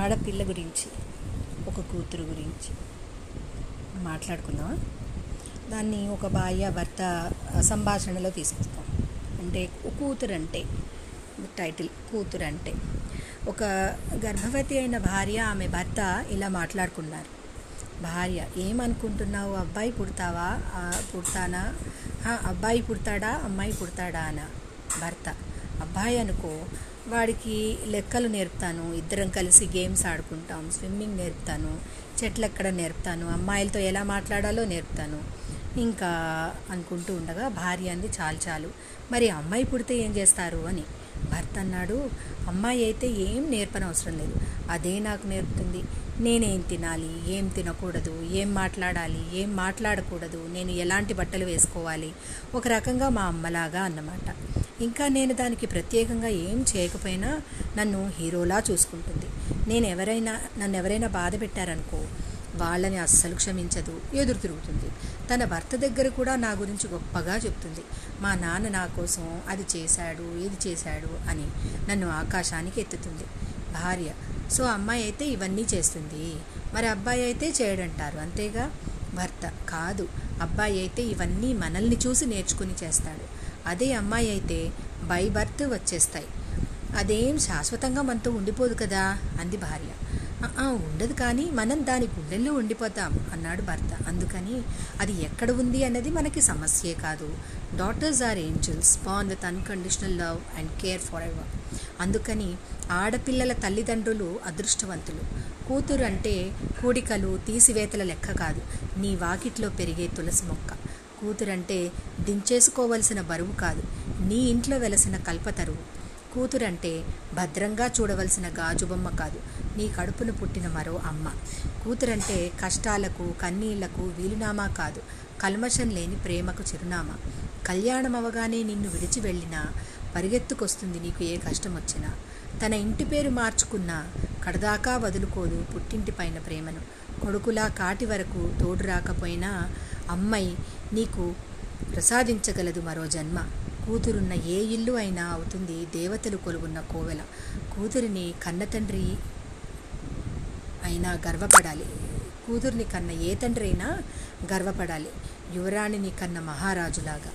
ఆడపిల్ల గురించి ఒక కూతురు గురించి మాట్లాడుకుందామా? దాన్ని ఒక భార్య భర్త సంభాషణలో తీసుకొస్తాం. అంటే కూతురు అంటే టైటిల్ కూతురు అంటే ఒక గర్భవతి అయిన భార్య ఆమె భర్త ఇలా మాట్లాడుకున్నారు. భార్య ఏమనుకుంటున్నావు? అబ్బాయి పుడతావా? పుడతానా? అబ్బాయి పుడతాడా? అమ్మాయి పుడతాడా? అనా భర్త అబ్బాయి అనుకో వాడికి లెక్కలు నేర్పుతాను. ఇద్దరం కలిసి గేమ్స్ ఆడుకుంటాం. స్విమ్మింగ్ నేర్పుతాను. చెట్లు ఎక్కడ నేర్పుతాను. అమ్మాయిలతో ఎలా మాట్లాడాలో నేర్పుతాను. ఇంకా అనుకుంటూ ఉండగా భార్య అంది చాలు చాలు. మరి అమ్మాయి పుడితే ఏం చేస్తారు అని. భర్త అన్నాడు అమ్మాయి అయితే ఏం నేర్పనవసరం లేదు. అదే నాకు నేర్పుతుంది. నేనేం తినాలి? ఏం తినకూడదు? ఏం మాట్లాడాలి? ఏం మాట్లాడకూడదు? నేను ఎలాంటి బట్టలు వేసుకోవాలి? ఒక రకంగా మా అమ్మలాగా అన్నమాట. ఇంకా నేను దానికి ప్రత్యేకంగా ఏం చేయకపోయినా నన్ను హీరోలా చూసుకుంటుంది. నేను ఎవరైనా నన్ను ఎవరైనా బాధ పెట్టారనుకో వాళ్ళని అస్సలు క్షమించదు. ఎదురు తిరుగుతుంది. తన భర్త దగ్గర కూడా నా గురించి గొప్పగా చెప్తుంది. మా నాన్న నా కోసం అది చేశాడు ఇది చేశాడు అని నన్ను ఆకాశానికి ఎత్తుతుంది. భార్య సో అమ్మాయి అయితే ఇవన్నీ చేస్తుంది. మరి అబ్బాయి అయితే చేయడంటారు అంతేగా? భర్త కాదు. అబ్బాయి అయితే ఇవన్నీ మనల్ని చూసి నేర్చుకుని చేస్తాడు. అదే అమ్మాయి అయితే బై బర్త్ వచ్చేస్తాయి. అదేం శాశ్వతంగా మనతో ఉండిపోదు కదా? అంది భార్య. ఉండదు కానీ మనం దాని గుండెల్లో ఉండిపోతాం అన్నాడు భర్త. అందుకని అది ఎక్కడ ఉంది అన్నది మనకి సమస్యే కాదు. Daughters are angels born with unconditional love and care forever అందుకని ఆడపిల్లల తల్లిదండ్రులు అదృష్టవంతులు. కూతురు అంటే కూడికలు తీసివేతల లెక్క కాదు. నీ వాకిట్లో పెరిగే తులసి మొక్క. కూతురంటే దించేసుకోవలసిన బరువు కాదు. నీ ఇంట్లో వెలసిన కల్పతరువు కూతురంటే భద్రంగా చూడవలసిన గాజుబొమ్మ కాదు. నీ కడుపును పుట్టిన మరో అమ్మ. కూతురంటే కష్టాలకు కన్నీళ్ళకు వీలునామా కాదు. కల్మషం లేని ప్రేమకు చిరునామా. కళ్యాణం అవగానే నిన్ను విడిచి వెళ్ళినా పరిగెత్తుకొస్తుంది నీకు ఏ కష్టం వచ్చినా తన ఇంటి పేరు మార్చుకున్నా కడదాకా వదులుకోదు పుట్టింటి పైన ప్రేమను. కొడుకులా కాటి వరకు తోడు రాకపోయినా అమ్మాయి నీకు ప్రసాదించగలదు మరో జన్మ. కూతురున్న ఏ ఇల్లు అయినా అవుతుంది దేవతలు కొలువున్న కోవెల. కూతురిని కన్న తండ్రి అయినా గర్వపడాలి. కూతుర్ని కన్న ఏ తండ్రి అయినా గర్వపడాలి. యువరాణిని కన్న మహారాజులాగా.